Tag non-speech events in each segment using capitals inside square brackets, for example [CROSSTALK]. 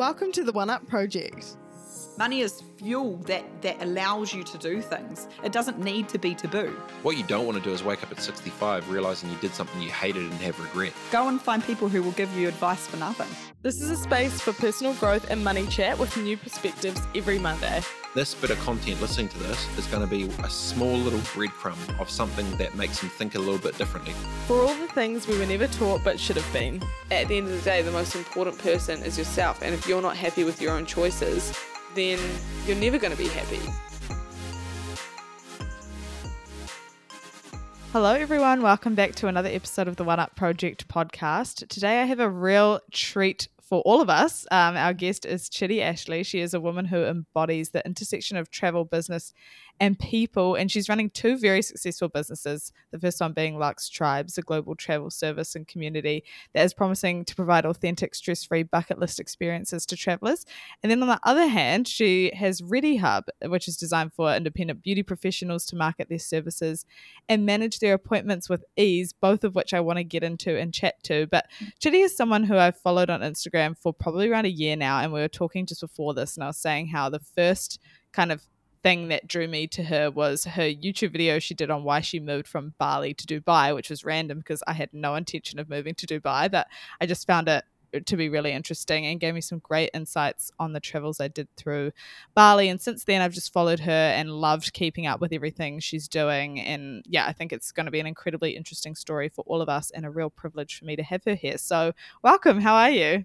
Welcome to the One Up Project. Money is fuel that, that allows you to do things. It doesn't need to be taboo. What you don't want to do is wake up at 65 realizing you did something you hated and have regret. Go and find people who will give you advice for nothing. This is a space for personal growth and money chat with new perspectives every Monday. This bit of content, listening to this, is going to be a small little breadcrumb of something that makes them think a little bit differently. For all the things we were never taught but should have been. At the end of the day, the most important person is yourself, and if you're not happy with your own choices, then you're never going to be happy. Hello, everyone. Welcome back to another episode of the One Up Project podcast. Today, I have a real treat for all of us. Um, our guest is Chidi Ashley. She is a woman who embodies the intersection of travel, business, and people. And she's running two very successful businesses. The first one being Luxe Tribes, a global travel service and community that is promising to provide authentic, stress free bucket list experiences to travelers. And then on the other hand, she has Readyhubb, which is designed for independent beauty professionals to market their services and manage their appointments with ease, both of which I want to get into and chat to. But Chidi is someone who I've followed on Instagram for probably around a year now. And we were talking just before this, and I was saying how the first kind of thing that drew me to her was her YouTube video she did on why she moved from Bali to Dubai, which was random because I had no intention of moving to Dubai, but I just found it uh, to be really interesting and gave me some great insights on the travels I did through Bali. And since then, I've just followed her and loved keeping up with everything she's doing. And yeah, I think it's going to be an incredibly interesting story for all of us and a real privilege for me to have her here. So, welcome. How are you?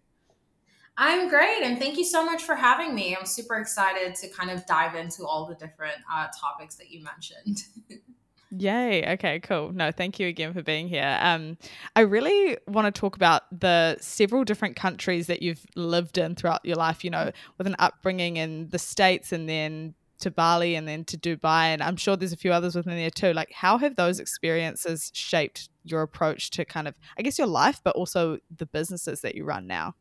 I'm great, and thank you so much for having me. I'm super excited to kind of dive into all the different uh, topics that you mentioned. [LAUGHS] Yay. Okay, cool. No, thank you again for being here. Um, I really want to talk about the several different countries that you've lived in throughout your life, you know, with an upbringing in the States and then to Bali and then to Dubai. And I'm sure there's a few others within there too. Like, how have those experiences shaped your approach to kind of, I guess, your life, but also the businesses that you run now?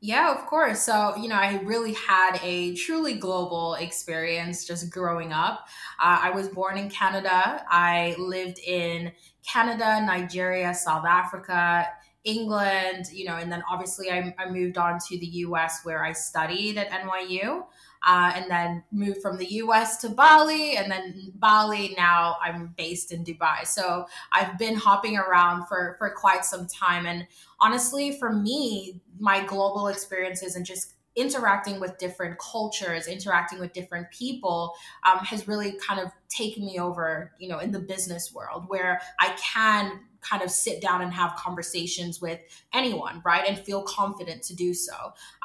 Yeah, of course. So, you know, I really had a truly global experience just growing up. Uh, I was born in Canada. I lived in Canada, Nigeria, South Africa, England, you know, and then obviously I, I moved on to the US where I studied at NYU uh, and then moved from the US to Bali, and then Bali. Now I'm based in Dubai. So I've been hopping around for, for quite some time. And honestly, for me, my global experiences and just interacting with different cultures, interacting with different people, um, has really kind of taken me over, you know, in the business world where I can kind of sit down and have conversations with anyone, right? And feel confident to do so.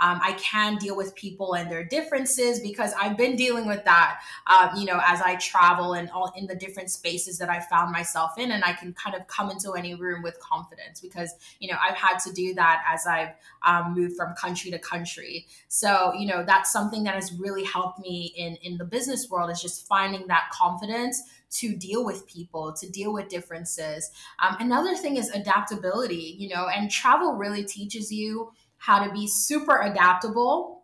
Um, I can deal with people and their differences because I've been dealing with that, um, you know, as I travel and all in the different spaces that I found myself in. And I can kind of come into any room with confidence because, you know, I've had to do that as I've um, moved from country to country. So, you know, that's something that has really helped me in, in the business world is just finding that confidence to deal with people, to deal with differences. Um, another thing is adaptability, you know, and travel really teaches you how to be super adaptable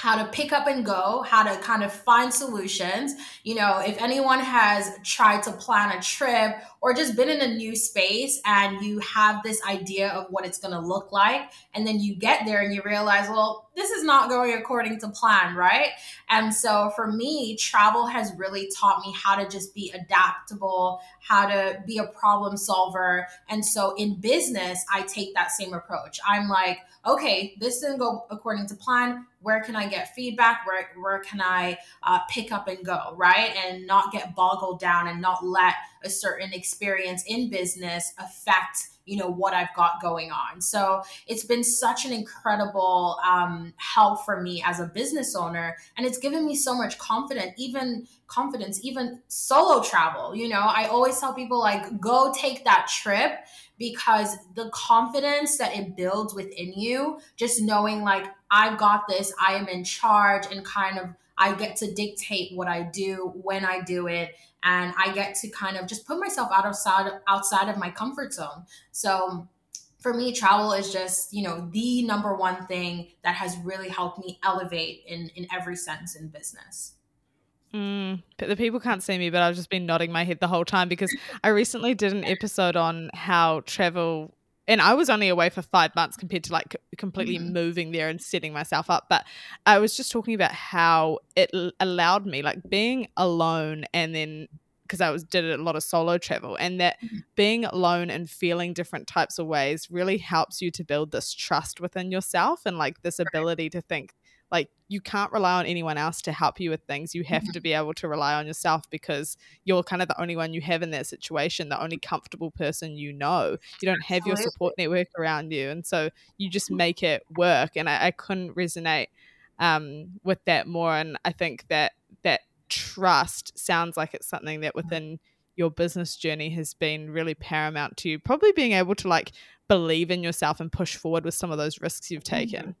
how to pick up and go, how to kind of find solutions. You know, if anyone has tried to plan a trip or just been in a new space and you have this idea of what it's going to look like, and then you get there and you realize, well, this is not going according to plan, right? And so for me, travel has really taught me how to just be adaptable, how to be a problem solver. And so in business, I take that same approach. I'm like, okay, this didn't go according to plan. Where can I get feedback? Where, where can I uh, pick up and go, right? And not get boggled down and not let a certain experience in business affect you know what i've got going on. So it's been such an incredible um, help for me as a business owner and it's given me so much confidence even confidence even solo travel you know? I always tell people like go take that trip because the confidence that it builds within you just knowing like i've got this i am in charge and kind of I get to dictate what I do when I do it and I get to kind of just put myself outside outside of my comfort zone. So for me travel is just you know the number one thing that has really helped me elevate in in every sense in business Mm, but the people can't see me, but I've just been nodding my head the whole time because I recently did an episode on how travel and I was only away for five months compared to like completely mm-hmm. moving there and setting myself up. But I was just talking about how it allowed me, like being alone and then because I was did a lot of solo travel and that mm-hmm. being alone and feeling different types of ways really helps you to build this trust within yourself and like this ability to think like you can't rely on anyone else to help you with things. You have mm-hmm. to be able to rely on yourself because you're kind of the only one you have in that situation the only comfortable person you know. You don't have your support network around you and so you just mm-hmm. make it work and i, I couldn't resonate um, with that more and i think that that trust sounds like it's something that within your business journey has been really paramount to you probably being able to like believe in yourself and push forward with some of those risks you've taken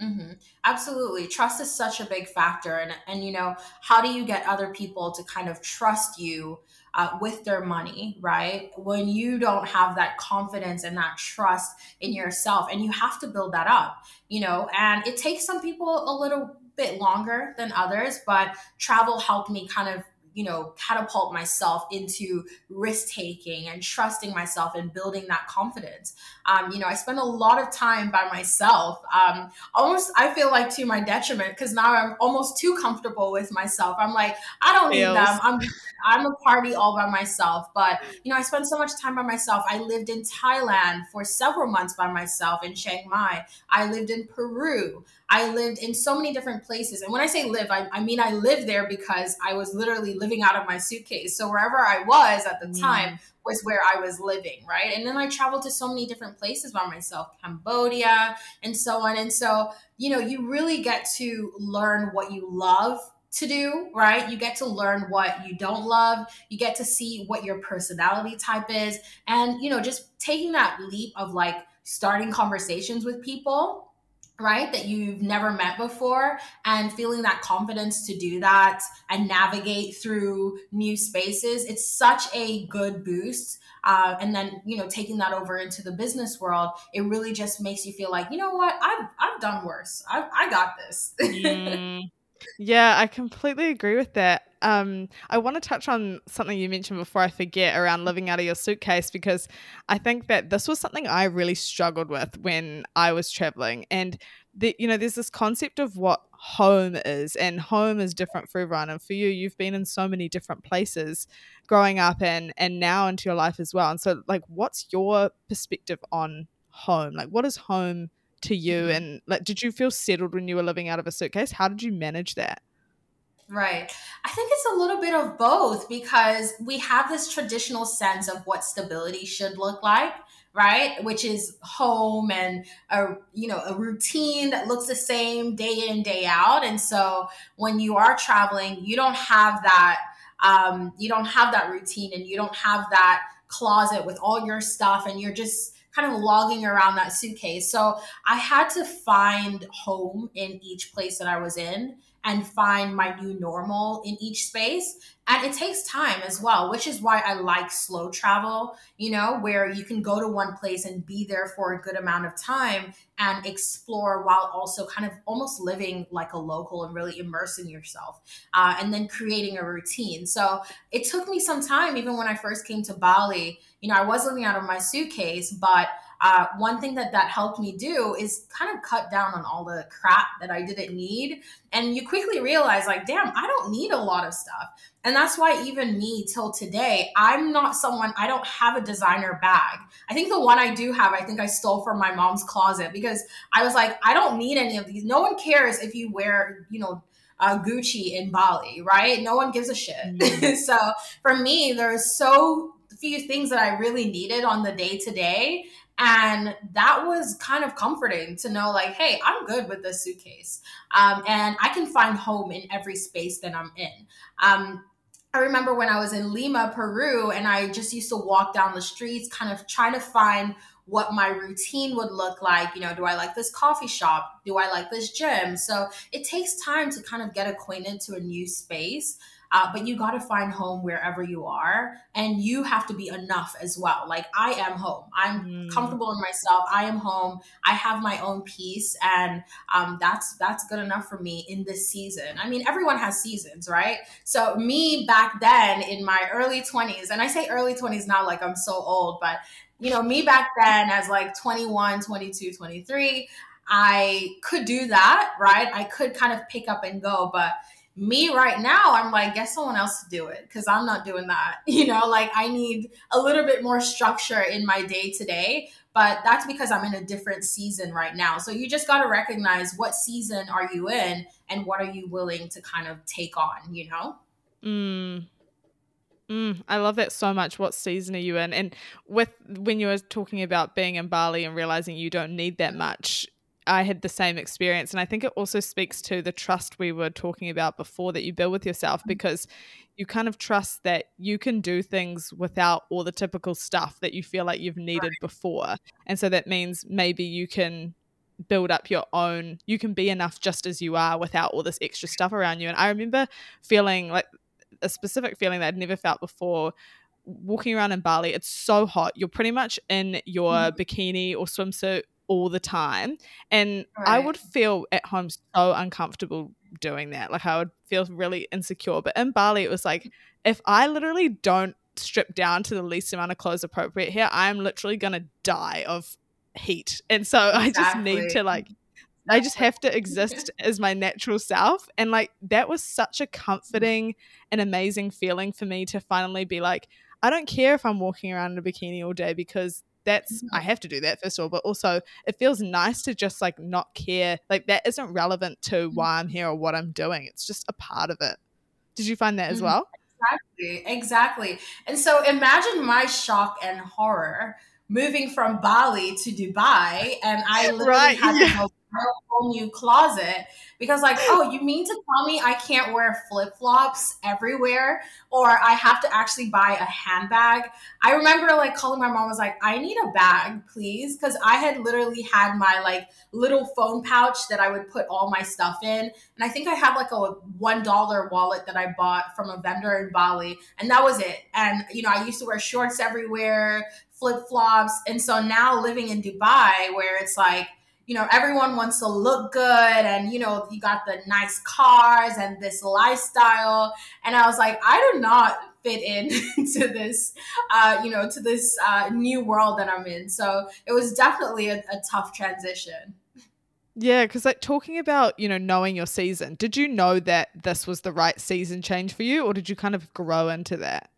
mm-hmm. absolutely trust is such a big factor and and you know how do you get other people to kind of trust you uh, with their money, right? When you don't have that confidence and that trust in yourself, and you have to build that up, you know, and it takes some people a little bit longer than others, but travel helped me kind of you know, catapult myself into risk taking and trusting myself and building that confidence. Um, you know, I spend a lot of time by myself. Um, almost, I feel like to my detriment because now I'm almost too comfortable with myself. I'm like, I don't need them. I'm, I'm a party all by myself. But you know, I spend so much time by myself. I lived in Thailand for several months by myself in Chiang Mai. I lived in Peru. I lived in so many different places. And when I say live, I, I mean I lived there because I was literally living out of my suitcase. So wherever I was at the mm. time was where I was living, right? And then I traveled to so many different places by myself, Cambodia and so on. And so, you know, you really get to learn what you love to do, right? You get to learn what you don't love. You get to see what your personality type is. And, you know, just taking that leap of like starting conversations with people right that you've never met before and feeling that confidence to do that and navigate through new spaces it's such a good boost uh, and then you know taking that over into the business world it really just makes you feel like you know what? I've, I've done worse. I, I got this. [LAUGHS] Mm. Yeah, I completely agree with that. Um, I want to touch on something you mentioned before I forget around living out of your suitcase because I think that this was something I really struggled with when I was traveling. And the, you know, there's this concept of what home is, and home is different for everyone. And for you, you've been in so many different places growing up and and now into your life as well. And so, like, what's your perspective on home? Like, what is home? To you mm-hmm. and like did you feel settled when you were living out of a suitcase how did you manage that Right. I think it's a little bit of both because we have this traditional sense of what stability should look like, right? Which is home and a you know, a routine that looks the same day in day out. And so when you are traveling, you don't have that um you don't have that routine and you don't have that closet with all your stuff and you're just kind of logging around that suitcase. So I had to find home in each place that I was in and find my new normal in each space. And it takes time as well, which is why I like slow travel, you know, where you can go to one place and be there for a good amount of time and explore while also kind of almost living like a local and really immersing yourself uh, and then creating a routine. So it took me some time, even when I first came to Bali. You know, I was living out of my suitcase, but uh, one thing that that helped me do is kind of cut down on all the crap that I didn't need. And you quickly realize, like, damn, I don't need a lot of stuff. And that's why even me till today, I'm not someone, I don't have a designer bag. I think the one I do have, I think I stole from my mom's closet because I was like, I don't need any of these. No one cares if you wear, you know, uh, Gucci in Bali, right? No one gives a shit. Mm-hmm. [LAUGHS] so for me, there's so few things that I really needed on the day to day. And that was kind of comforting to know, like, hey, I'm good with this suitcase. Um, and I can find home in every space that I'm in. Um, I remember when I was in Lima, Peru, and I just used to walk down the streets, kind of trying to find what my routine would look like. You know, do I like this coffee shop? Do I like this gym? So it takes time to kind of get acquainted to a new space. Uh, but you got to find home wherever you are and you have to be enough as well like i am home i'm mm. comfortable in myself i am home i have my own peace and um, that's that's good enough for me in this season i mean everyone has seasons right so me back then in my early 20s and i say early 20s now like i'm so old but you know, me back then as like 21, 22, 23, I could do that, right? I could kind of pick up and go, but me right now, I'm like, get someone else to do it because I'm not doing that. [LAUGHS] You know, like I need a little bit more structure in my day to day, but that's because I'm in a different season right now. So you just got to recognize what season are you in and what are you willing to kind of take on, you know? Mm. Mm, I love that so much. What season are you in? And with when you were talking about being in Bali and realizing you don't need that much, I had the same experience. And I think it also speaks to the trust we were talking about before that you build with yourself mm. because you kind of trust that you can do things without all the typical stuff that you feel like you've needed right. before. And so that means maybe you can build up your own, you can be enough just as you are without all this extra stuff around you. And I remember feeling like a specific feeling that I'd never felt before walking around in Bali. It's so hot. You're pretty much in your mm-hmm. bikini or swimsuit all the time. And right. I would feel at home so uncomfortable doing that. Like I would feel really insecure. But in Bali, it was like, if I literally don't strip down to the least amount of clothes appropriate here, I'm literally going to die of heat. And so exactly. I just need to like I just have to exist as my natural self. And like that was such a comforting and amazing feeling for me to finally be like, I don't care if I'm walking around in a bikini all day because that's I mm-hmm. have to do that first of all, but also it feels nice to just like not care. Like that isn't relevant to mm-hmm. why I'm here or what I'm doing. It's just a part of it. Did you find that as mm-hmm. well? Exactly. Exactly. And so imagine my shock and horror moving from Bali to Dubai and I literally right, had yeah. to go whole new closet because like oh you mean to tell me i can't wear flip-flops everywhere or i have to actually buy a handbag? I remember like calling my mom was like i need a bag please because i had literally had my like little phone pouch that i would put all my stuff in and i think i had like a one dollar wallet that i bought from a vendor in bali and that was it and you know i used to wear shorts everywhere flip-flops and so now living in dubai where it's like you know, everyone wants to look good and, you know, you got the nice cars and this lifestyle. And I was like, I do not fit in [LAUGHS] to this, uh, you know, to this uh, new world that I'm in. So it was definitely a, a tough transition. Yeah, because like talking about, you know, knowing your season, did you know that this was the right season change for you or did you kind of grow into that?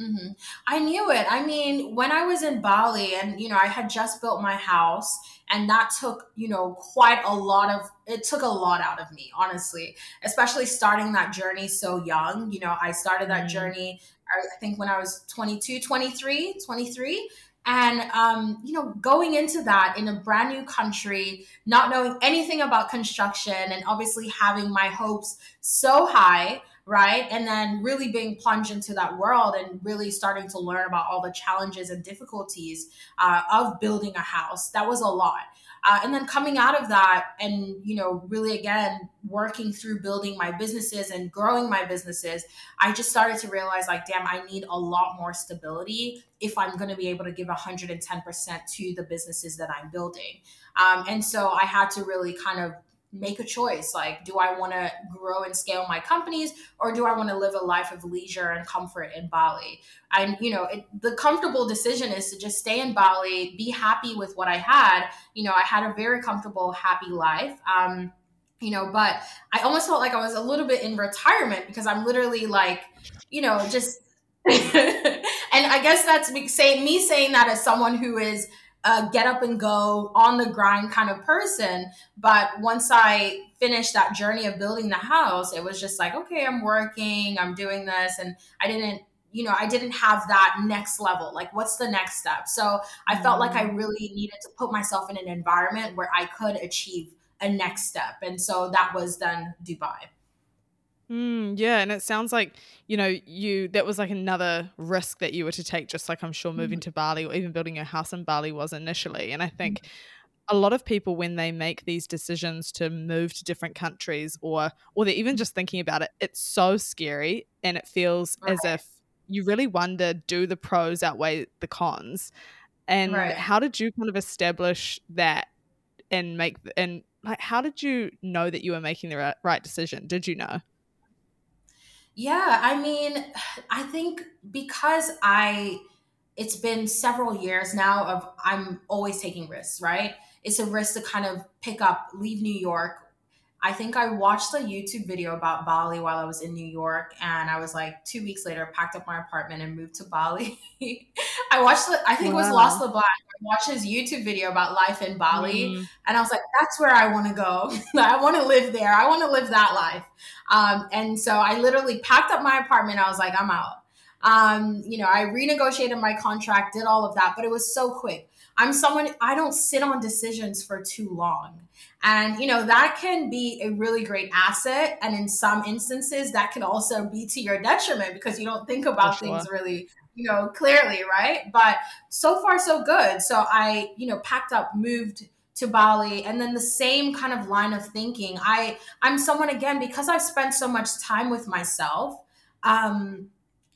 Mm-hmm. I knew it. I mean, when I was in Bali and, you know, I had just built my house and that took, you know, quite a lot of, it took a lot out of me, honestly, especially starting that journey so young. You know, I started that mm-hmm. journey, I think when I was 22, 23, 23 and um, you know going into that in a brand new country not knowing anything about construction and obviously having my hopes so high right? And then really being plunged into that world and really starting to learn about all the challenges and difficulties uh, of building a house. That was a lot. Uh, and then coming out of that and you know really again working through building my businesses and growing my businesses i just started to realize like damn i need a lot more stability if i'm going to be able to give 110% to the businesses that i'm building um, and so i had to really kind of make a choice like do i want to grow and scale my companies or do i want to live a life of leisure and comfort in bali? And you know it, the comfortable decision is to just stay in bali be happy with what i had. You know i had a very comfortable happy life um you know but i almost felt like i was a little bit in retirement because i'm literally like you know just [LAUGHS] and i guess that's me saying me saying that as someone who is a get up and go on the grind kind of person. But once I finished that journey of building the house, it was just like, okay, I'm working, I'm doing this. And I didn't, you know, I didn't have that next level. Like, what's the next step? So I mm-hmm. felt like I mm. really needed to put myself in an environment where I could achieve a next step. And so that was then Dubai. Mm, yeah, and it sounds like you know you that was like another risk that you were to take, just like I'm sure moving mm. to Bali or even building your house in Bali was initially. And I think mm. a lot of people when they make these decisions to move to different countries or or they're even just thinking about it, it's so scary and it feels right. as if you really wonder do the pros outweigh the cons. And right. how did you kind of establish that and make and like how did you know that you were making the right, right decision? Did you know? Yeah, I mean, [SIGHS] I think because I it's been several years now of I'm always taking risks, right? It's a risk to kind of pick up, leave New York, I think I watched a YouTube video about Bali while I was in New York, and I was like two weeks later packed up my apartment and moved to Bali. [LAUGHS] I watched the, I think wow. it was Lost LeBlanc. I watched his YouTube video about life in Bali, mm. and I was like, that's where I want to go. [LAUGHS] I want to live there. I want to live that life. Um, and so I literally packed up my apartment. I was like, I'm out. Um, you know, I renegotiated my contract, did all of that, but it was so quick. I'm someone I don't sit on decisions for too long. And, you know, that can be a really great asset. And in some instances, that can also be to your detriment because you don't think about sure. things really, you know, clearly, right? But so far, so good. So I, you know, packed up, moved to Bali and then the same kind of line of thinking. I I'm someone again because I've spent so much time with myself. Um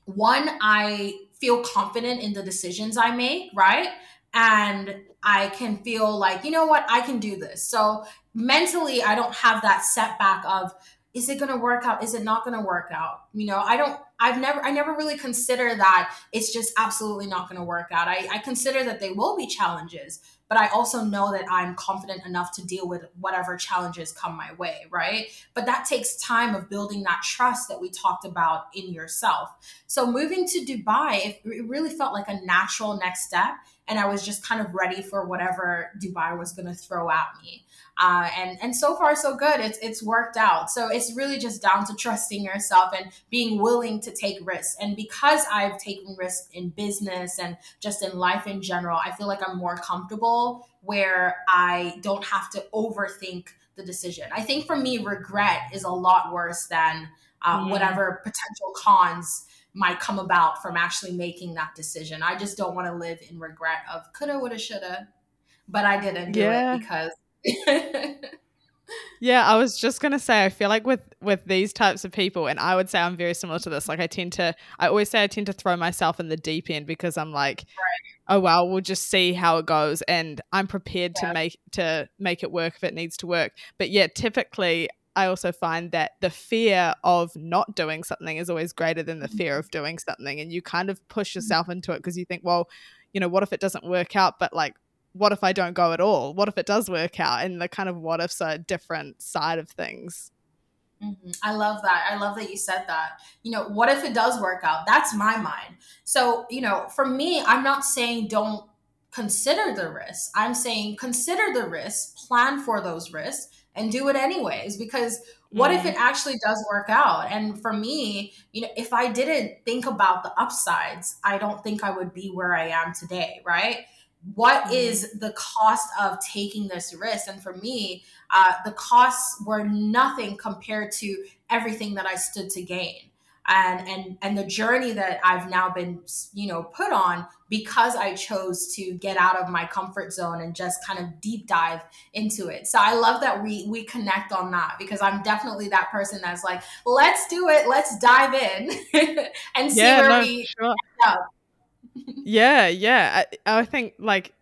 one I feel confident in the decisions I make, right? And I can feel like, you know what, I can do this. So mentally, I don't have that setback of, is it going to work out? Is it not going to work out? You know, I don't, I've never, I never really consider that it's just absolutely not going to work out. I, I consider that they will be challenges, but I also know that I'm confident enough to deal with whatever challenges come my way, right? But that takes time of building that trust that we talked about in yourself. So moving to Dubai, it, really felt like a natural next step and I was just kind of ready for whatever Dubai was going to throw at me. Uh, and and so far so good. It's it's worked out. So it's really just down to trusting yourself and being willing to take risks. And because I've taken risks in business and just in life in general, I feel like I'm more comfortable where I don't have to overthink the decision. I think for me, regret is a lot worse than uh, yeah. whatever potential cons might come about from actually making that decision. I just don't want to live in regret of coulda, woulda, shoulda, but I didn't do yeah. it because. Yeah, I was just gonna say I feel like with with these types of people, and I would say I'm very similar to this. Like I tend to, I always say I tend to throw myself in the deep end because I'm like, right. oh well, we'll just see how it goes, and I'm prepared yeah. to make to make it work if it needs to work. But yeah, typically I also find that the fear of not doing something is always greater than the fear of doing something. And you kind of push mm-hmm. yourself into it because you think, well, you know, what if it doesn't work out? But like, what if I don't go at all? What if it does work out? And the kind of what ifs are a different side of things. Mm-hmm. I love that. I love that you said that. You know, what if it does work out? That's my mind. So, you know, for me, I'm not saying don't consider the risks. I'm saying consider the risks, plan for those risks, and do it anyways because what mm. if it actually does work out and for me you know if i didn't think about the upsides i don't think i would be where i am today right What mm. is the cost of taking this risk and for me uh, the costs were nothing compared to everything that i stood to gain and and and the journey that I've now been you know put on because I chose to get out of my comfort zone and just kind of deep dive into it. So I love that we we connect on that because I'm definitely that person that's like, let's do it, let's dive in [LAUGHS] and see yeah, where no, we sure. [LAUGHS] yeah, yeah. I, I think like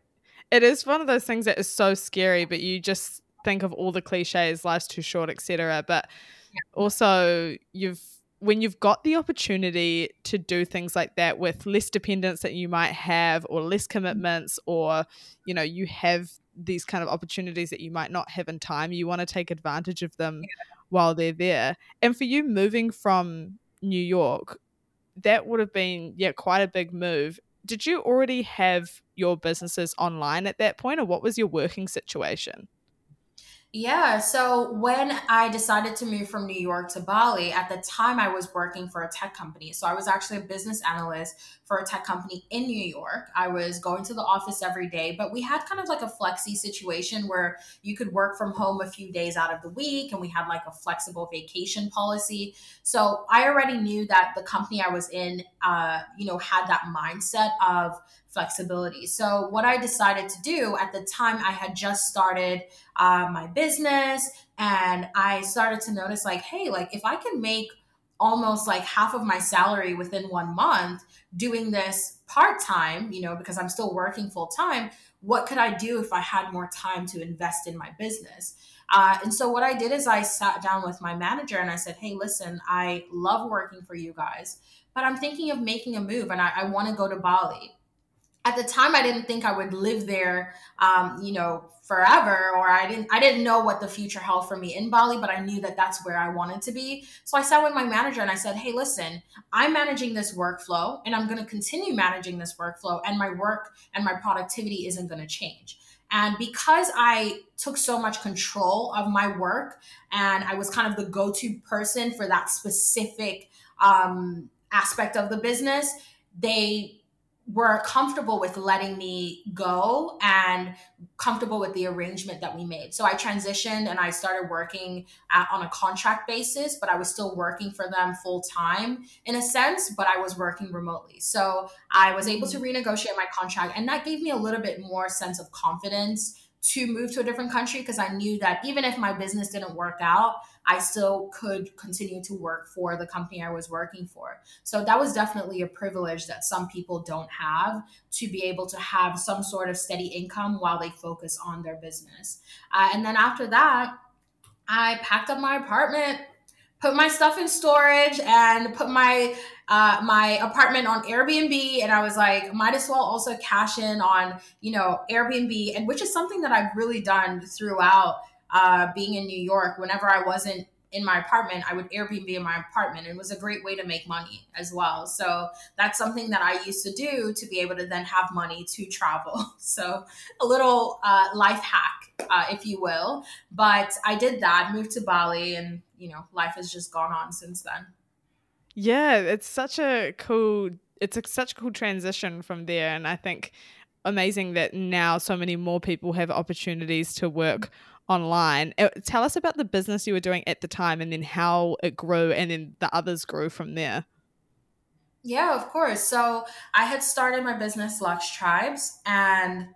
it is one of those things that is so scary, but you just think of all the cliches, life's too short, etc. But yeah. also you've when you've got the opportunity to do things like that with less dependence that you might have or less mm. commitments or you know you have these kind of opportunities that you might not have in time you want to take advantage of them yeah. while they're there and for you moving from new york that would have been yeah quite a big move. Did you already have your businesses online at that point or what was your working situation yeah. So when I decided to move from New York to Bali, at the time I was working for a tech company. So I was actually a business analyst for a tech company in New York. I was going to the office every day, but we had kind of like a flexi situation where you could work from home a few days out of the week and we had like a flexible vacation policy. So I already knew that the company I was in, uh, you know, had that mindset of flexibility. So, what I decided to do at the time, I had just started uh, my business and I started to notice, like, hey, like if I can make almost like half of my salary within one month doing this part time, you know, because I'm still working full time, what could I do if I had more time to invest in my business? Uh, and so what I did is I sat down with my manager and I said, hey, listen, I love working for you guys, but I'm thinking of making a move and I, I want to go to Bali at the time I didn't think I would live there, um, you know, forever, or I didn't I didn't know what the future held for me in Bali, but I knew that that's where I wanted to be. So I sat with my manager and I said, "Hey, listen, I'm managing this workflow, and I'm going to continue managing this workflow, and my work and my productivity isn't going to change." And because I took so much control of my work and I was kind of the go to person for that specific um, aspect of the business, they were comfortable with letting me go and comfortable with the arrangement that we made. So I transitioned and I started working at, on a contract basis, but I was still working for them full time in a sense, but I was working remotely. So I was able to mm-hmm. renegotiate my contract and that gave me a little bit more sense of confidence to move to a different country because I knew that even if my business didn't work out, I still could continue to work for the company I was working for. So that was definitely a privilege that some people don't have to be able to have some sort of steady income while they focus on their business. Uh, and then after that, I packed up my apartment, put my stuff in storage, and put my uh, my apartment on Airbnb, and I was like, might as well also cash in on you know Airbnb, and which is something that I've really done throughout uh, being in New York. Whenever I wasn't in my apartment, I would Airbnb in my apartment. And it was a great way to make money as well. So that's something that I used to do to be able to then have money to travel. [LAUGHS] So a little uh, life hack, uh, if you will. But I did that, moved to Bali, and you know, life has just gone on since then. Yeah, it's such a cool it's a, such a cool transition from there and I think amazing that now so many more people have opportunities to work online. Uh, tell us about the business you were doing at the time and then how it grew and then the others grew from there. Yeah, of course. So I had started my business Luxe Tribes and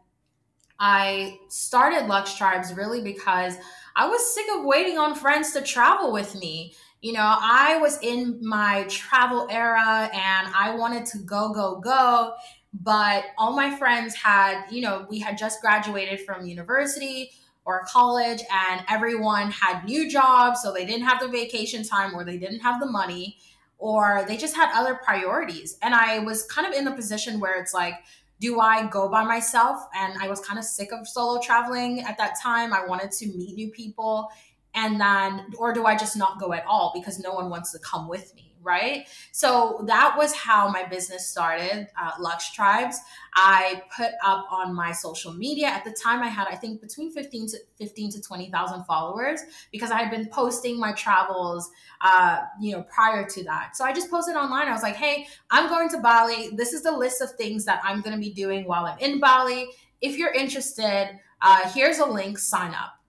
I started Luxe Tribes really because I was sick of waiting on friends to travel with me. You know, I was in my travel era and I wanted to go, go, go. But all my friends had, you know, we had just graduated from university or college and everyone had new jobs. So they didn't have the vacation time or they didn't have the money or they just had other priorities. And I was kind of in the position where it's like, do I go by myself? And I was kind of sick of solo traveling at that time. I wanted to meet new people and then or do i just not go at all because no one wants to come with me right? So that was how my business started uh, luxe tribes. I put up on my social media. At the time i had i think between 15 to 15 to 20000 followers because i had been posting my travels uh, you know prior to that. So i just posted online. I was like hey i'm going to bali. This is the list of things that i'm going to be doing while i'm in bali. If you're interested uh, here's a link. Sign up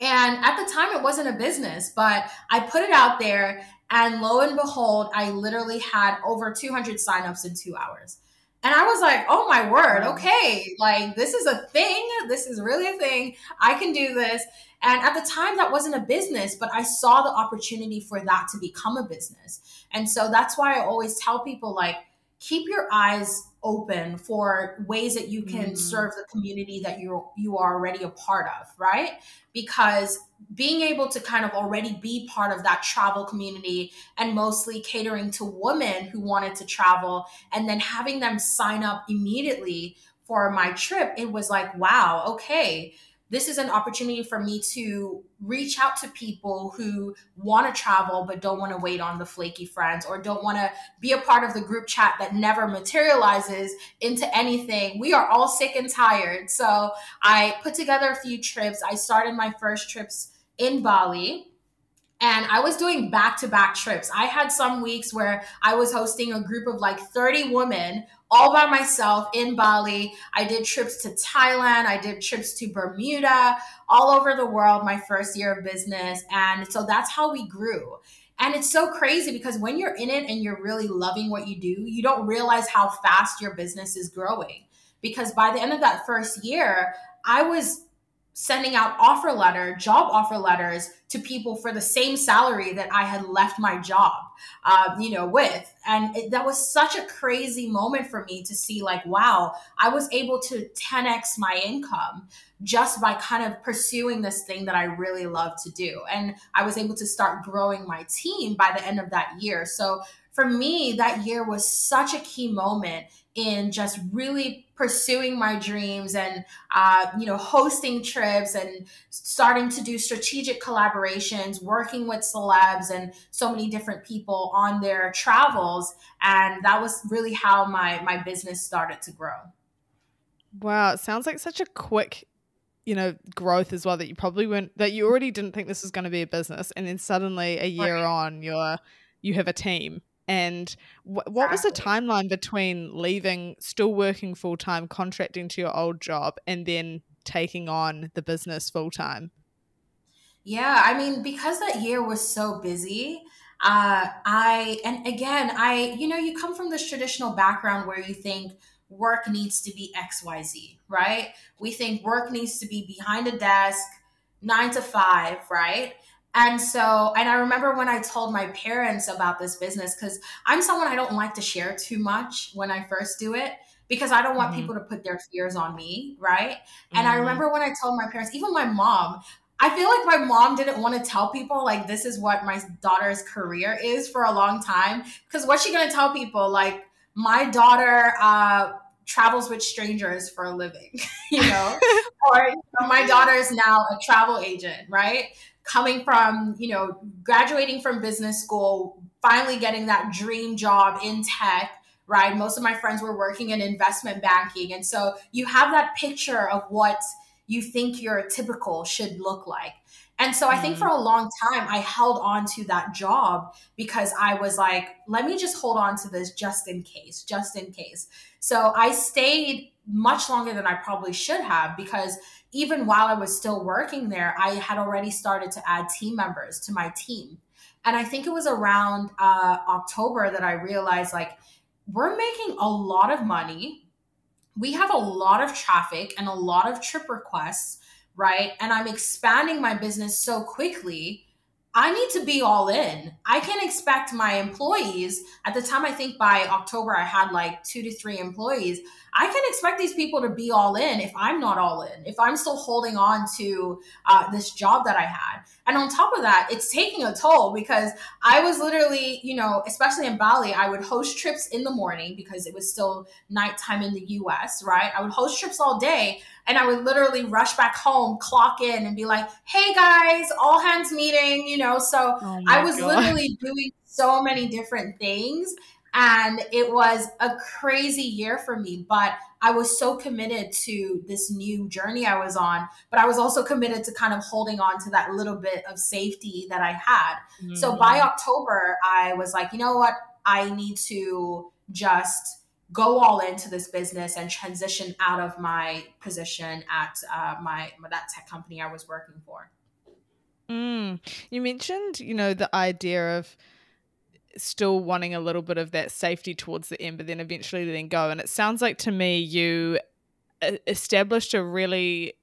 and at the time, it wasn't a business, but I put it out there. And lo and behold, I literally had over 200 signups in two hours. And I was like, oh my word, okay, like this is a thing. This is really a thing. I can do this. And at the time, that wasn't a business, but I saw the opportunity for that to become a business. And so that's why I always tell people, like, keep your eyes open for ways that you can mm. serve the community that you you are already a part of right because being able to kind of already be part of that travel community and mostly catering to women who wanted to travel and then having them sign up immediately for my trip it was like wow okay this is an opportunity for me to reach out to people who want to travel but don't want to wait on the flaky friends or don't want to be a part of the group chat that never materializes into anything. We are all sick and tired. So I put together a few trips. I started my first trips in Bali and I was doing back to back trips. I had some weeks where I was hosting a group of like 30 women all by myself in Bali. I did trips to Thailand, I did trips to Bermuda, all over the world my first year of business. And so that's how we grew. And it's so crazy because when you're in it and you're really loving what you do, you don't realize how fast your business is growing. Because by the end of that first year, I was sending out offer letter, job offer letters to people for the same salary that I had left my job, uh, you know, with. And it, that was such a crazy moment for me to see, like, wow, I was able to 10x my income just by kind of pursuing this thing that I really love to do. And I was able to start growing my team by the end of that year. So for me, that year was such a key moment in just really pursuing my dreams and uh, you know hosting trips and starting to do strategic collaborations working with celebs and so many different people on their travels. And that was really how my my business started to grow. Wow it sounds like such a quick you know growth as well that you probably weren't that you already didn't think this was going to be a business. And then suddenly a year right. on you're you have a team and wh- what was the timeline between leaving, still working full time, contracting to your old job, and then taking on the business full time? Yeah, I mean, because that year was so busy, uh, I, and again, I, you know, you come from this traditional background where you think, work needs to be XYZ, right? We think work needs to be behind a desk, nine to five, right? And so, and I remember when I told my parents about this business, because I'm someone I don't like to share too much when I first do it, because I don't want mm-hmm. people to put their fears on me, right? Mm-hmm. And I mm-hmm. remember when I told my parents, even my mom, I feel like my mom didn't want to tell people like this is what my daughter's career is for a long time. Because what's she gonna tell people? Like my daughter uh, travels with strangers for a living, [LAUGHS] you know, [LAUGHS] or you know, my daughter is now a travel agent, right? Coming from, you know, graduating from business school, finally getting that dream job in tech, right? Most of my friends were working in investment banking. And so you have that picture of what you think your typical should look like. And so I think mm-hmm. for a long time, I held on to that job because I was like, let me just hold on to this just in case, just in case. So I stayed much longer than I probably should have because even while I was still working there, I had already started to add team members to my team. And I think it was around uh, October that I realized like, we're making a lot of money. We have a lot of traffic and a lot of trip requests, right? And I'm expanding my business so quickly. I need to be all in. I can expect my employees at the time, I think by October, I had like two to three employees. I can expect these people to be all in if I'm not all in, if I'm still holding on to uh, this job that I had. And on top of that, it's taking a toll because I was literally, you know, especially in Bali, I would host trips in the morning because it was still nighttime in the US, right? I would host trips all day and I would literally rush back home, clock in, and be like, hey guys, all hands meeting, you know. So oh I was God. literally doing so many different things and it was a crazy year for me, but I was so committed to this new journey I was on. But I was also committed to kind of holding on to that little bit of safety that I had. Mm-hmm. So by October, I was like, you know what? I need to just go all into this business and transition out of my position at uh, my that tech company I was working for. Mm. You mentioned, you know, the idea of still wanting a little bit of that safety towards the end, but then eventually letting go. And it sounds like to me you uh, established a really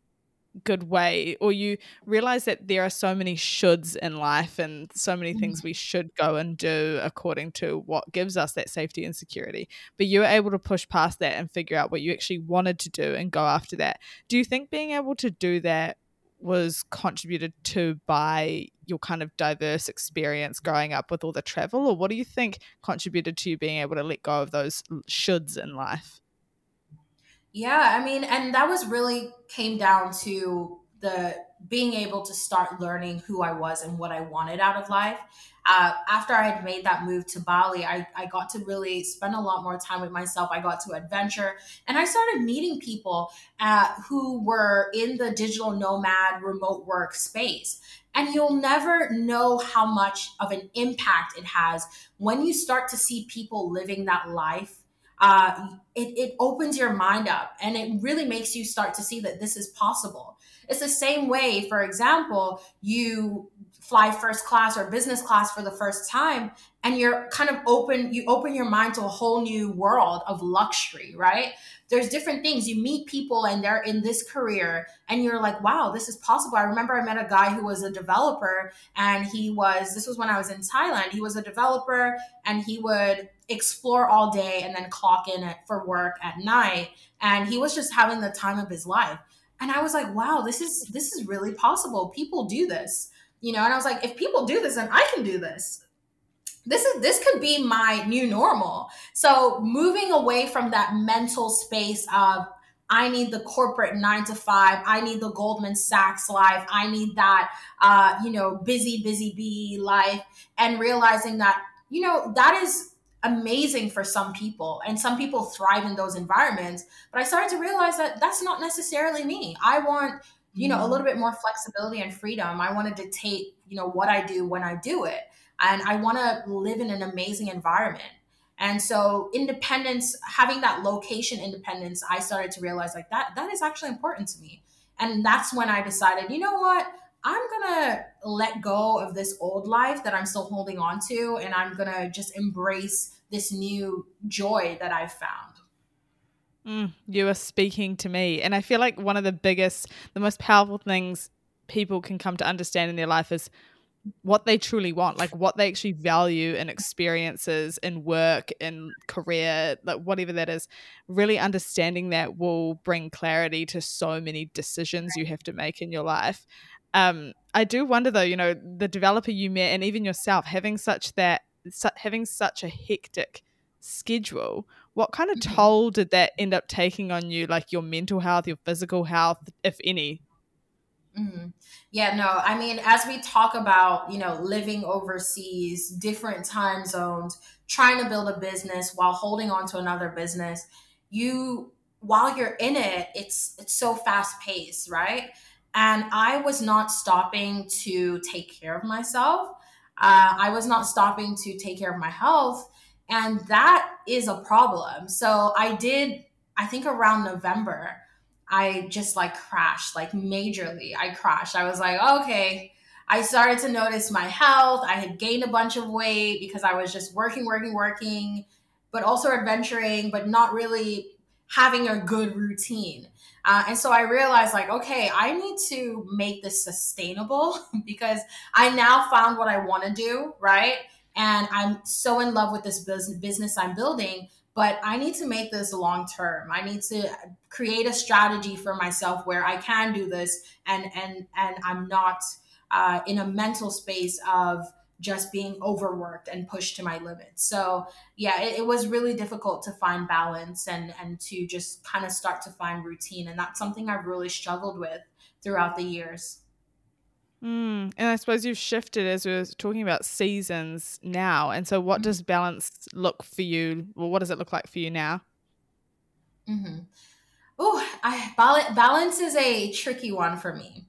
good way or you realize that there are so many shoulds in life and so many things mm. we should go and do according to what gives us that safety and security. But you were able to push past that and figure out what you actually wanted to do and go after that. Do you think being able to do that was contributed to by your kind of diverse experience growing up with all the travel? Or what do you think contributed to you being able to let go of those shoulds in life yeah i mean and that was really came down to the being able to start learning who I was and what I wanted out of life. Uh, after I had made that move to Bali, I, I got to really spend a lot more time with myself. I got to adventure and I started meeting people uh, who were in the digital nomad remote work space. And you'll never know how much of an impact it has when you start to see people living that life uh, it, it opens your mind up and it really makes you start to see that this is possible. It's the same way, for example, you fly first class or business class for the first time and you're kind of open you open your mind to a whole new world of luxury right there's different things. You meet people and they're in this career and you're like wow this is possible. I remember i met a guy who was a developer and he was this was when i was in thailand. He was a developer and he would explore all day and then clock in for work at night. And he was just having the time of his life. And i was like wow this is this is really possible. People do this you know? And i was like if people do this then i can do this this is this could be my new normal. So moving away from that mental space of I need the corporate nine to five. I need the Goldman Sachs life. I need that, uh, you know, busy, busy bee life. And realizing that, you know, that is amazing for some people. And some people thrive in those environments. But I started to realize that that's not necessarily me. I want, you know, a little bit more flexibility and freedom. I want to dictate, you know, what I do when I do it. And I want to live in an amazing environment. And so independence, having that location independence, I started to realize like that that is actually important to me. And that's when I decided, you know what? I'm gonna let go of this old life that I'm still holding on to, and I'm gonna just embrace this new joy that I've found. Mm, you are speaking to me. And I feel like one of the biggest, the most powerful things people can come to understand in their life is what they truly want, like what they actually value in experiences, in work, in career, like whatever that is. Really understanding that will bring clarity to so many decisions you have to make in your life. Um, I do wonder though, you know, the developer you met and even yourself having such that su- having such a hectic schedule what kind of Mm-hmm. toll did that end up taking on you like your mental health your physical health if any Mhm. Yeah, no, I mean, as we talk about, you know, living overseas, different time zones, trying to build a business while holding on to another business, you, while you're in it, it's it's so fast paced, right? And I was not stopping to take care of myself. Uh, I was not stopping to take care of my health, and that is a problem. So I did, I think, around November. I just like crashed, like majorly. I crashed. I was like, okay. I started to notice my health. I had gained a bunch of weight because I was just working, working, working, but also adventuring, but not really having a good routine. Uh, and so I realized, like, okay, I need to make this sustainable [LAUGHS] because I now found what I want to do, right? And I'm so in love with this business, business I'm building but I need to make this long term. I need to create a strategy for myself where I can do this and and and I'm not uh, in a mental space of just being overworked and pushed to my limits. So yeah, it, it was really difficult to find balance and and to just kind of start to find routine, and that's something I've really struggled with throughout the years. Mm, and I suppose you've shifted as we were talking about seasons now. And so, what does balance look for you? Well, what does it look like for you now? Mm-hmm. Oh, balance is a tricky one for me.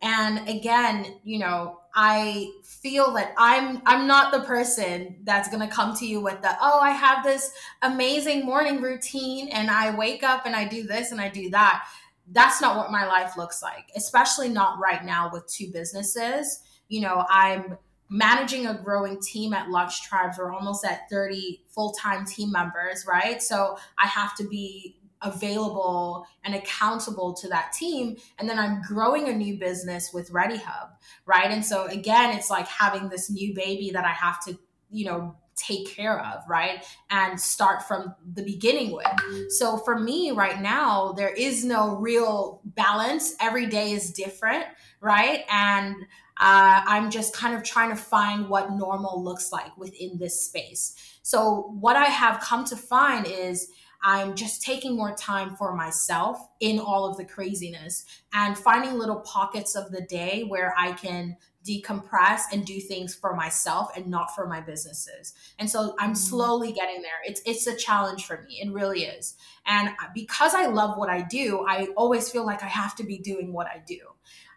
And again, you know, I feel that I'm I'm not the person that's going to come to you with the oh, I have this amazing morning routine and I wake up and I do this and I do that. That's not what my life looks like, especially not right now with two businesses. You know, I'm managing a growing team at Luxe Tribes. We're almost at 30 full-time team members, right? So I have to be available and accountable to that team and then i'm growing a new business with Readyhubb right and so again it's like having this new baby that i have to you know take care of right? And start from the beginning with. So for me right now there is no real balance. Every day is different right? And uh, i'm just kind of trying to find what normal looks like within this space. So what i have come to find is I'm just taking more time for myself in all of the craziness and finding little pockets of the day where I can decompress and do things for myself and not for my businesses. And so I'm slowly getting there. It's it's a challenge for me. It really is. And because I love what I do, I always feel like I have to be doing what I do.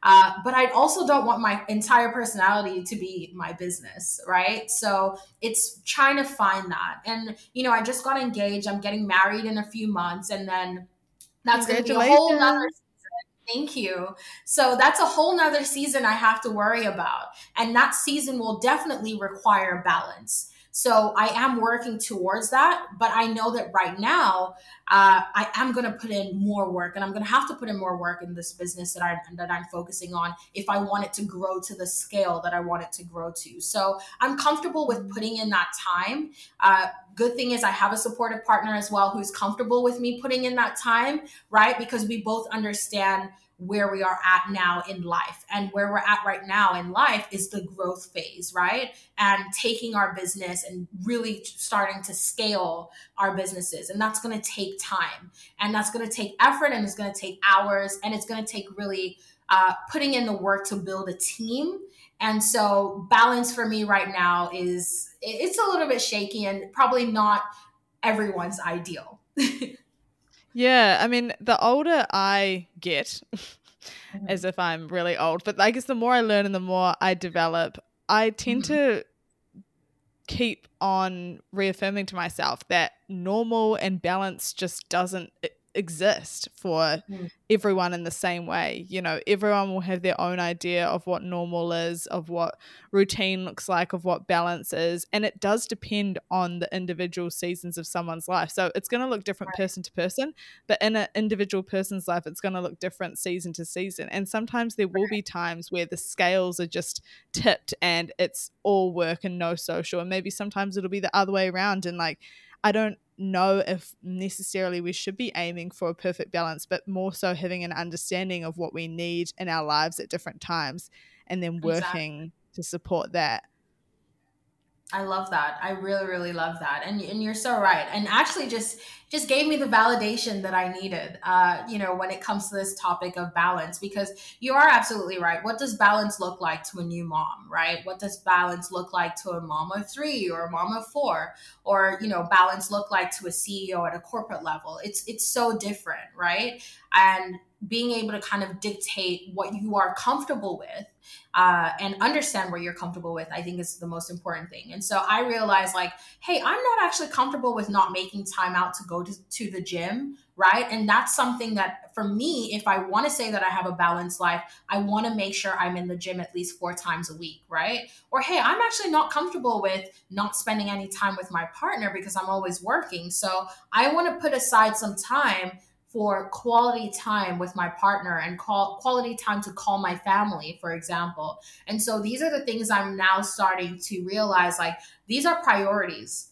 Uh, but I also don't want my entire personality to be my business, right? So it's trying to find that. And, you know, I just got engaged. I'm getting married in a few months. And then that's going to be a whole nother Thank you. So that's a whole nother season I have to worry about. And that season will definitely require balance. So I am working towards that, but I know that right now uh, I am going to put in more work, and I'm going to have to put in more work in this business that I'm that I'm focusing on if I want it to grow to the scale that I want it to grow to. So I'm comfortable with putting in that time. Uh, good thing is I have a supportive partner as well who's comfortable with me putting in that time, right? Because we both understand where we are at now in life. And where we're at right now in life is the growth phase, right? And taking our business and really starting to scale our businesses. And that's going to take time and that's going to take effort and it's going to take hours and it's going to take really uh, putting in the work to build a team. And so balance for me right now is it's a little bit shaky and probably not everyone's ideal. [LAUGHS] yeah, I mean, the older I get, [LAUGHS] mm-hmm. as if I'm really old, but I guess the more I learn and the more I develop, I tend mm-hmm. to keep on reaffirming to myself that normal and balance just doesn't exist for mm. everyone in the same way. You know, everyone will have their own idea of what normal is, of what routine looks like, of what balance is. And it does depend on the individual seasons of someone's life. So it's going to look different right. person to person, but in an individual person's life, it's going to look different season to season. And sometimes there will be times where the scales are just tipped and it's all work and no social. And maybe sometimes it'll be the other way around. And like, I don't know if necessarily we should be aiming for a perfect balance, but more so having an understanding of what we need in our lives at different times and then working exactly. to support that. I love that. I really, really love that. And and you're so right. And actually, just just gave me the validation that I needed. Uh, you know, when it comes to this topic of balance, because you are absolutely right. What does balance look like to a new mom, right? What does balance look like to a mom of three or a mom of four, or you know, balance look like to a CEO at a corporate level? It's it's so different, right? And being able to kind of dictate what you are comfortable with uh, and understand where you're comfortable with, I think is the most important thing. And so I realized, like, hey, I'm not actually comfortable with not making time out to go to, to the gym, right? And that's something that for me, if I want to say that I have a balanced life, I want to make sure I'm in the gym at least four times a week, right? Or hey, I'm actually not comfortable with not spending any time with my partner because I'm always working. So I want to put aside some time for quality time with my partner and call quality time to call my family for example. And so these are the things i'm now starting to realize like these are priorities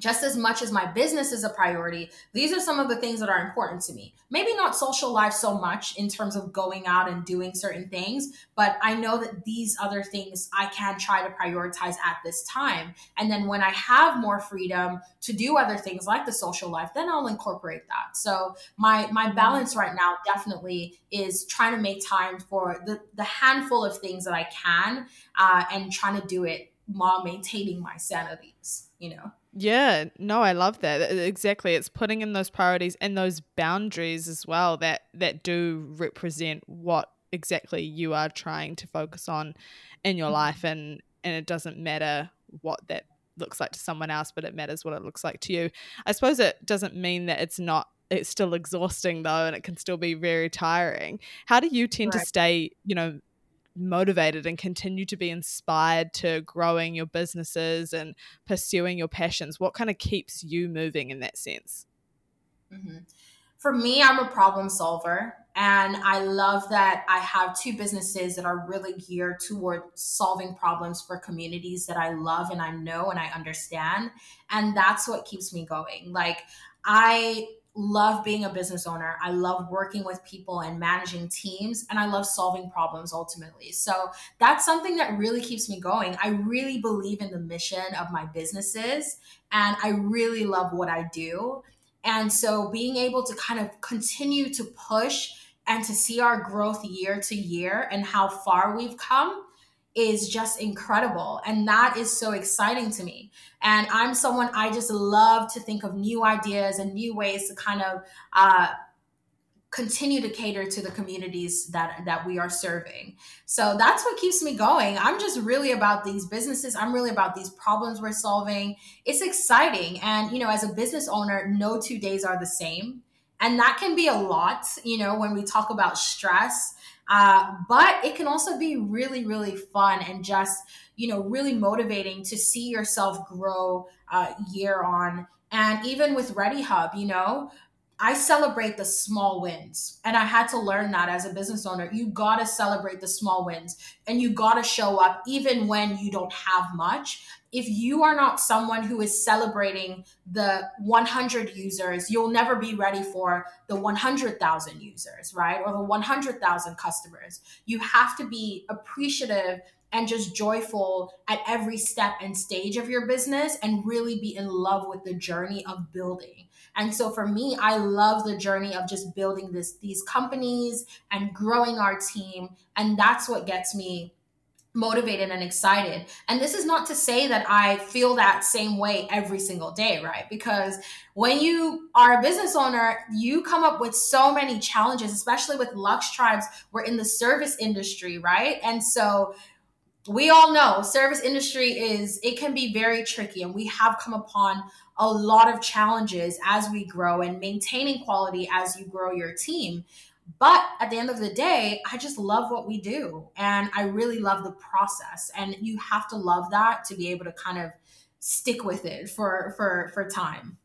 just as much as my business is a priority, these are some of the things that are important to me. Maybe not social life so much in terms of going out and doing certain things, but I know that these other things I can try to prioritize at this time. And then when I have more freedom to do other things like the social life, then I'll incorporate that. So my my balance right now definitely is trying to make time for the the handful of things that I can uh, and trying to do it while maintaining my sanities, you know. Yeah, no, I love that. Exactly. It's putting in those priorities and those boundaries as well that that do represent what exactly you are trying to focus on in your mm-hmm. life and and it doesn't matter what that looks like to someone else, but it matters what it looks like to you. I suppose it doesn't mean that it's not it's still exhausting though and it can still be very tiring. How do you tend right. to stay, you know, motivated and continue to be inspired to growing your businesses and pursuing your passions? What kind of keeps you moving in that sense? Mm-hmm. For me, I'm a problem solver. And I love that I have two businesses that are really geared toward solving problems for communities that I love and I know and I understand. And that's what keeps me going. Like, I love being a business owner. I love working with people and managing teams, and I love solving problems ultimately. So that's something that really keeps me going. I really believe in the mission of my businesses, and I really love what I do. And so being able to kind of continue to push and to see our growth year to year and how far we've come is just incredible. And that is so exciting to me. And I'm someone I just love to think of new ideas and new ways to kind of uh, continue to cater to the communities that that we are serving. So that's what keeps me going. I'm just really about these businesses. I'm really about these problems we're solving. It's exciting. And you know, as a business owner, no two days are the same. And that can be a lot, you know, when we talk about stress uh, but it can also be really, really fun and just, you know, really motivating to see yourself grow uh, year on. And even with Readyhubb, you know, I celebrate the small wins. And I had to learn that as a business owner. You got to celebrate the small wins and you got to show up even when you don't have much. If you are not someone who is celebrating the 100 users, you'll never be ready for the 100,000 users, right? Or the 100,000 customers. You have to be appreciative and just joyful at every step and stage of your business and really be in love with the journey of building. And so for me, I love the journey of just building this these companies and growing our team and that's what gets me motivated and excited. And this is not to say that I feel that same way every single day, right? Because when you are a business owner, you come up with so many challenges, especially with Luxe Tribes. We're in the service industry, right? And so we all know service industry is it can be very tricky and we have come upon a lot of challenges as we grow and maintaining quality as you grow your team but at the end of the day i just love what we do and i really love the process and you have to love that to be able to kind of stick with it for for for time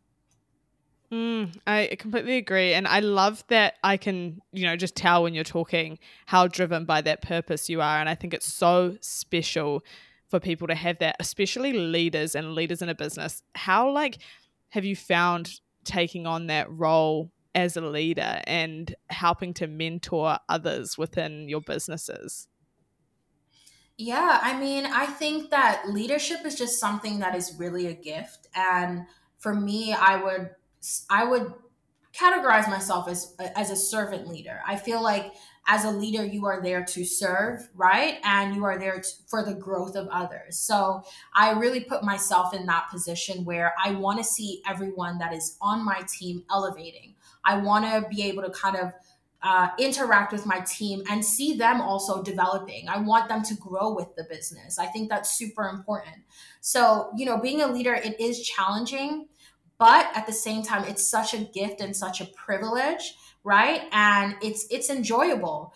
Mm, I completely agree. And I love that I can, you know, just tell when you're talking how driven by that purpose you are. And I think it's so special for people to have that, especially leaders and leaders in a business. How, like, have you found taking on that role as a leader and helping to mentor others within your businesses? Yeah, I mean, I think that leadership is just something that is really a gift. And for me, I would I would categorize myself as as a servant leader. I feel like as a leader you are there to serve, right? And you are there to, for the growth of others. So I really put myself in that position where I want to see everyone that is on my team elevating. I want to be able to kind of uh, interact with my team and see them also developing. I want them to grow with the business. I think that's super important. So, you know, being a leader, it is challenging but at the same time it's such a gift and such a privilege right? And it's it's enjoyable.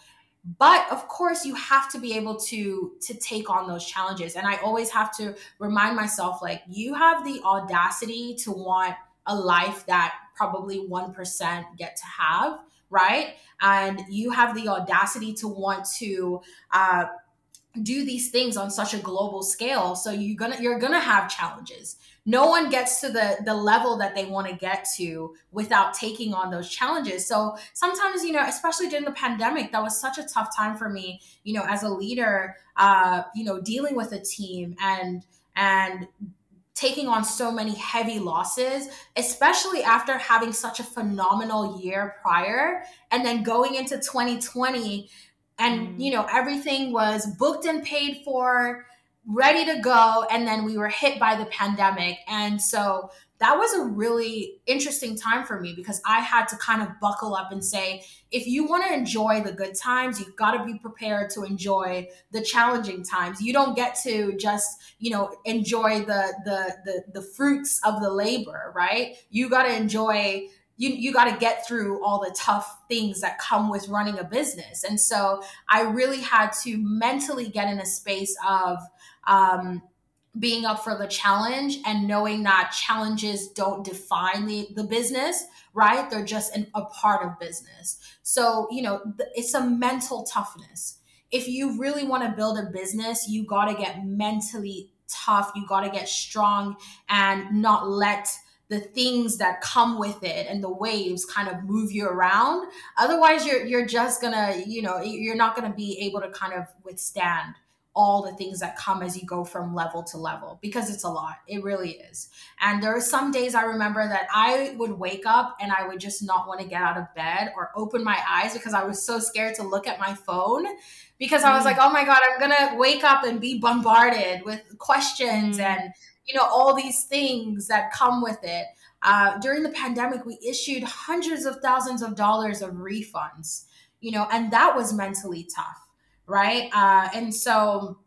But of course you have to be able to to take on those challenges. And i always have to remind myself like you have the audacity to want a life that probably 1% get to have right? And you have the audacity to want to uh, do these things on such a global scale. So you're gonna you're gonna have challenges no one gets to the the level that they want to get to without taking on those challenges so sometimes you know especially during the pandemic that was such a tough time for me you know as a leader uh you know dealing with a team and and taking on so many heavy losses, especially after having such a phenomenal year prior and then going into 2020 and mm. you know everything was booked and paid for ready to go and then we were hit by the pandemic and so that was a really interesting time for me because I had to kind of buckle up and say, if you want to enjoy the good times, you've got to be prepared to enjoy the challenging times. You don't get to just, you know, enjoy the the the, the fruits of the labor, right? You got to enjoy you you got to get through all the tough things that come with running a business. And so i really had to mentally get in a space of um, being up for the challenge and knowing that challenges don't define the, the business right? They're just an, a part of business. So you know th- it's a mental toughness. If you really want to build a business you got to get mentally tough. You got to get strong and not let the things that come with it and the waves kind of move you around otherwise you're you're just gonna you know you're not gonna be able to kind of withstand all the things that come as you go from level to level because it's a lot it really is and there are some days i remember that i would wake up and i would just not want to get out of bed or open my eyes because i was so scared to look at my phone because i was mm. like oh my god i'm gonna wake up and be bombarded with questions mm. and you know, all these things that come with it. Uh, during the pandemic, we issued hundreds of thousands of dollars of refunds, you know, and that was mentally tough, right? Uh, and so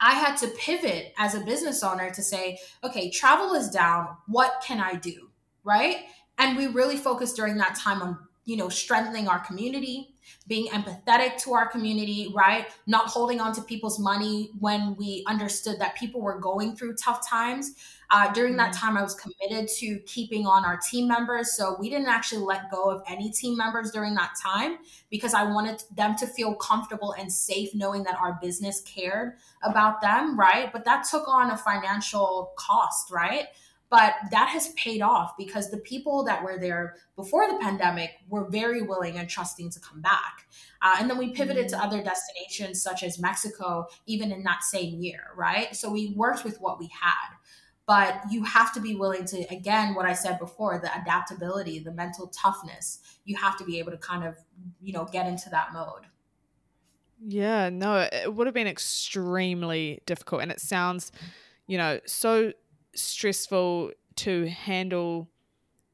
I had to pivot as a business owner to say, okay, travel is down. What can I do? Right. And we really focused during that time on you know, strengthening our community, being empathetic to our community, right? Not holding on to people's money when we understood that people were going through tough times. Uh, during that Mm-hmm. time, I was committed to keeping on our team members. So we didn't actually let go of any team members during that time because I wanted them to feel comfortable and safe knowing that our business cared about them, right? But that took on a financial cost, right? But that has paid off because the people that were there before the pandemic were very willing and trusting to come back. Uh, and then we pivoted to other destinations such as Mexico, even in that same year, right? So we worked with what we had. But you have to be willing to, again, what I said before, the adaptability, the mental toughness, you have to be able to kind of, you know, get into that mode. Yeah, no, it would have been extremely difficult. And it sounds, you know, so stressful to handle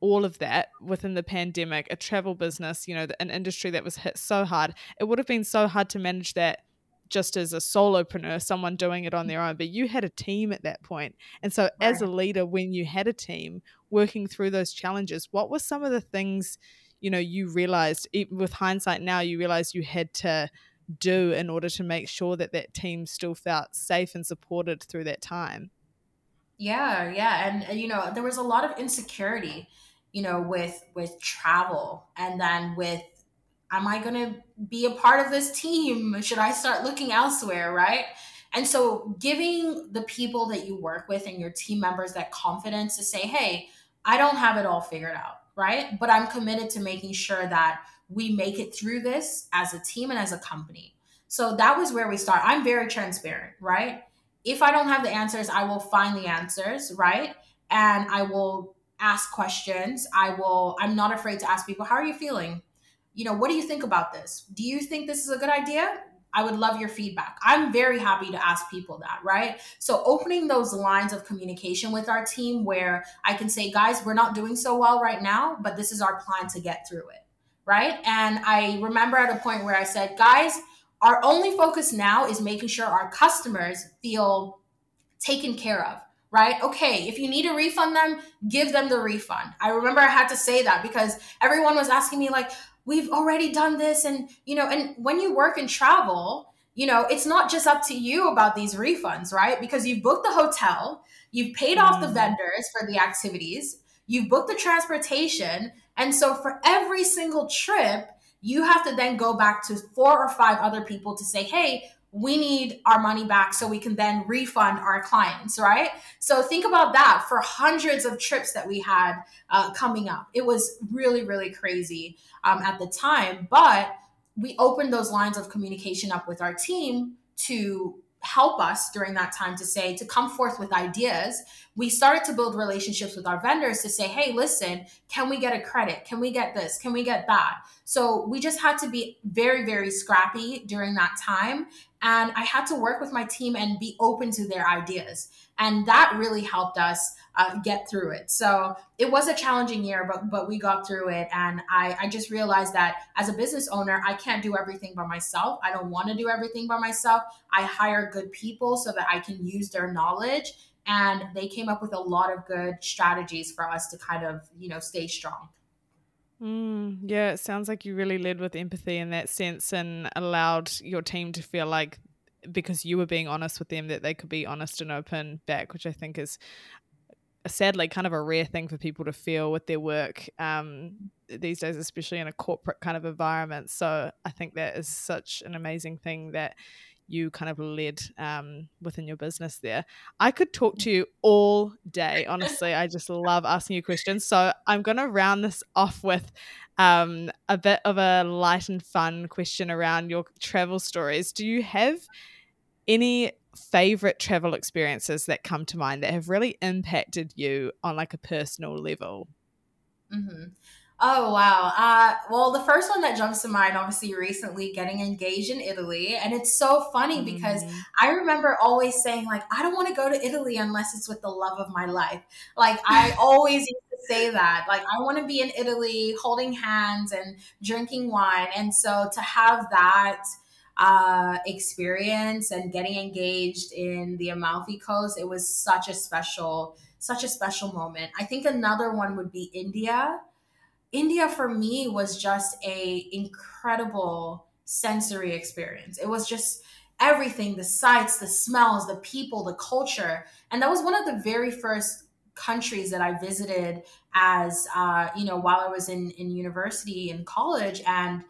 all of that within the pandemic, a travel business, you know, an industry that was hit so hard. It would have been so hard to manage that just as a solopreneur, someone doing it on their own, but you had a team at that point. And so, as a leader, when you had a team working through those challenges, what were some of the things, you know, you realized, even with hindsight now, you realized you had to do in order to make sure that that team still felt safe and supported through that time? Yeah, yeah, and you know there was a lot of insecurity, you know, with with travel, and then with, am I going to be a part of this team? Should I start looking elsewhere, right? And so, giving the people that you work with and your team members that confidence to say, hey, I don't have it all figured out, right? But I'm committed to making sure that we make it through this as a team and as a company. So that was where we start. I'm very transparent, right? If I don't have the answers, I will find the answers, right? And I will ask questions. I will, I'm not afraid to ask people, how are you feeling? You know, what do you think about this? Do you think this is a good idea? I would love your feedback. I'm very happy to ask people that, right? So, opening those lines of communication with our team where I can say, guys, we're not doing so well right now, but this is our plan to get through it, right? And I remember at a point where I said, guys, our only focus now is making sure our customers feel taken care of right? Okay, if you need to refund them, give them the refund. I remember I had to say that because everyone was asking me, like, we've already done this. And, you know, and when you work and travel, you know, it's not just up to you about these refunds, right? Because you've booked the hotel, you've paid off the mm-hmm. vendors for the activities, you've booked the transportation. And so for every single trip, you have to then go back to four or five other people to say, hey, we need our money back so we can then refund our clients, right? So think about that for hundreds of trips that we had uh, coming up. It was really, really crazy um, at the time, but we opened those lines of communication up with our team to help us during that time to say to come forth with ideas we started to build relationships with our vendors to say hey listen can we get a credit? Can we get this? Can we get that? So we just had to be very very scrappy during that time and i had to work with my team and be open to their ideas and that really helped us uh, get through it. So it was a challenging year but but we got through it. And I, I just realized that as a business owner i can't do everything by myself. I don't want to do everything by myself. I hire good people so that i can use their knowledge and they came up with a lot of good strategies for us to kind of you know stay strong. Mm, yeah, it sounds like you really led with empathy in that sense and allowed your team to feel like because you were being honest with them that they could be honest and open back, which I think is sadly kind of a rare thing for people to feel with their work um, these days, especially in a corporate kind of environment. So I think that is such an amazing thing that you kind of led um, within your business there. I could talk to you all day. Honestly, I just love asking you questions. So I'm going to round this off with um, a bit of a light and fun question around your travel stories. Do you have any favorite travel experiences that come to mind that have really impacted you on like a personal level? Mm-hmm. Oh wow! Uh, well, the first one that jumps to mind, obviously, recently getting engaged in Italy, and it's so funny mm-hmm. because I remember always saying like, I don't want to go to Italy unless it's with the love of my life. Like I always say that. Like I want to be in Italy, holding hands and drinking wine, and so to have that uh, experience and getting engaged in the Amalfi Coast, it was such a special, such a special moment. I think another one would be India India for me was just a incredible sensory experience. It was just everything the sights, the smells, the people, the culture. And that was one of the very first countries that I visited as, uh, you know, while I was in, in university and college. And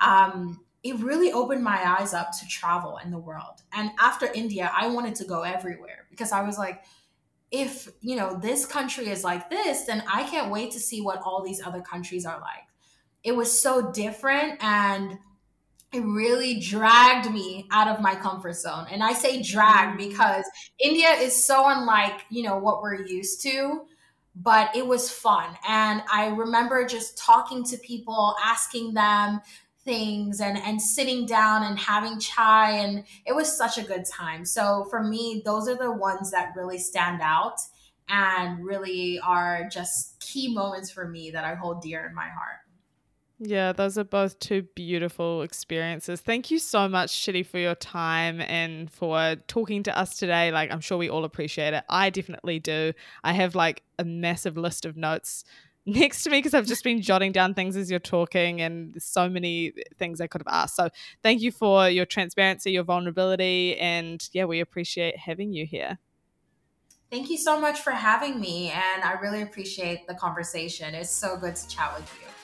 um, it really opened my eyes up to travel in the world. And after India, I wanted to go everywhere because I was like, if you know this country is like this then i can't wait to see what all these other countries are like it was so different and it really dragged me out of my comfort zone. And i say drag mm. because india is so unlike you know what we're used to but it was fun. And i remember just talking to people asking them things and and sitting down and having chai and it was such a good time. So for me those are the ones that really stand out and really are just key moments for me that i hold dear in my heart yeah, those are both two beautiful experiences. Thank you so much, Chidi, for your time and for talking to us today. Like, I'm sure we all appreciate it. I definitely do. I have like a massive list of notes [LAUGHS] next to me because I've just been jotting down things as you're talking and so many things I could have asked. So thank you for your transparency, your vulnerability, and yeah, we appreciate having you here. Thank you so much for having me, and I really appreciate the conversation. It's so good to chat with you.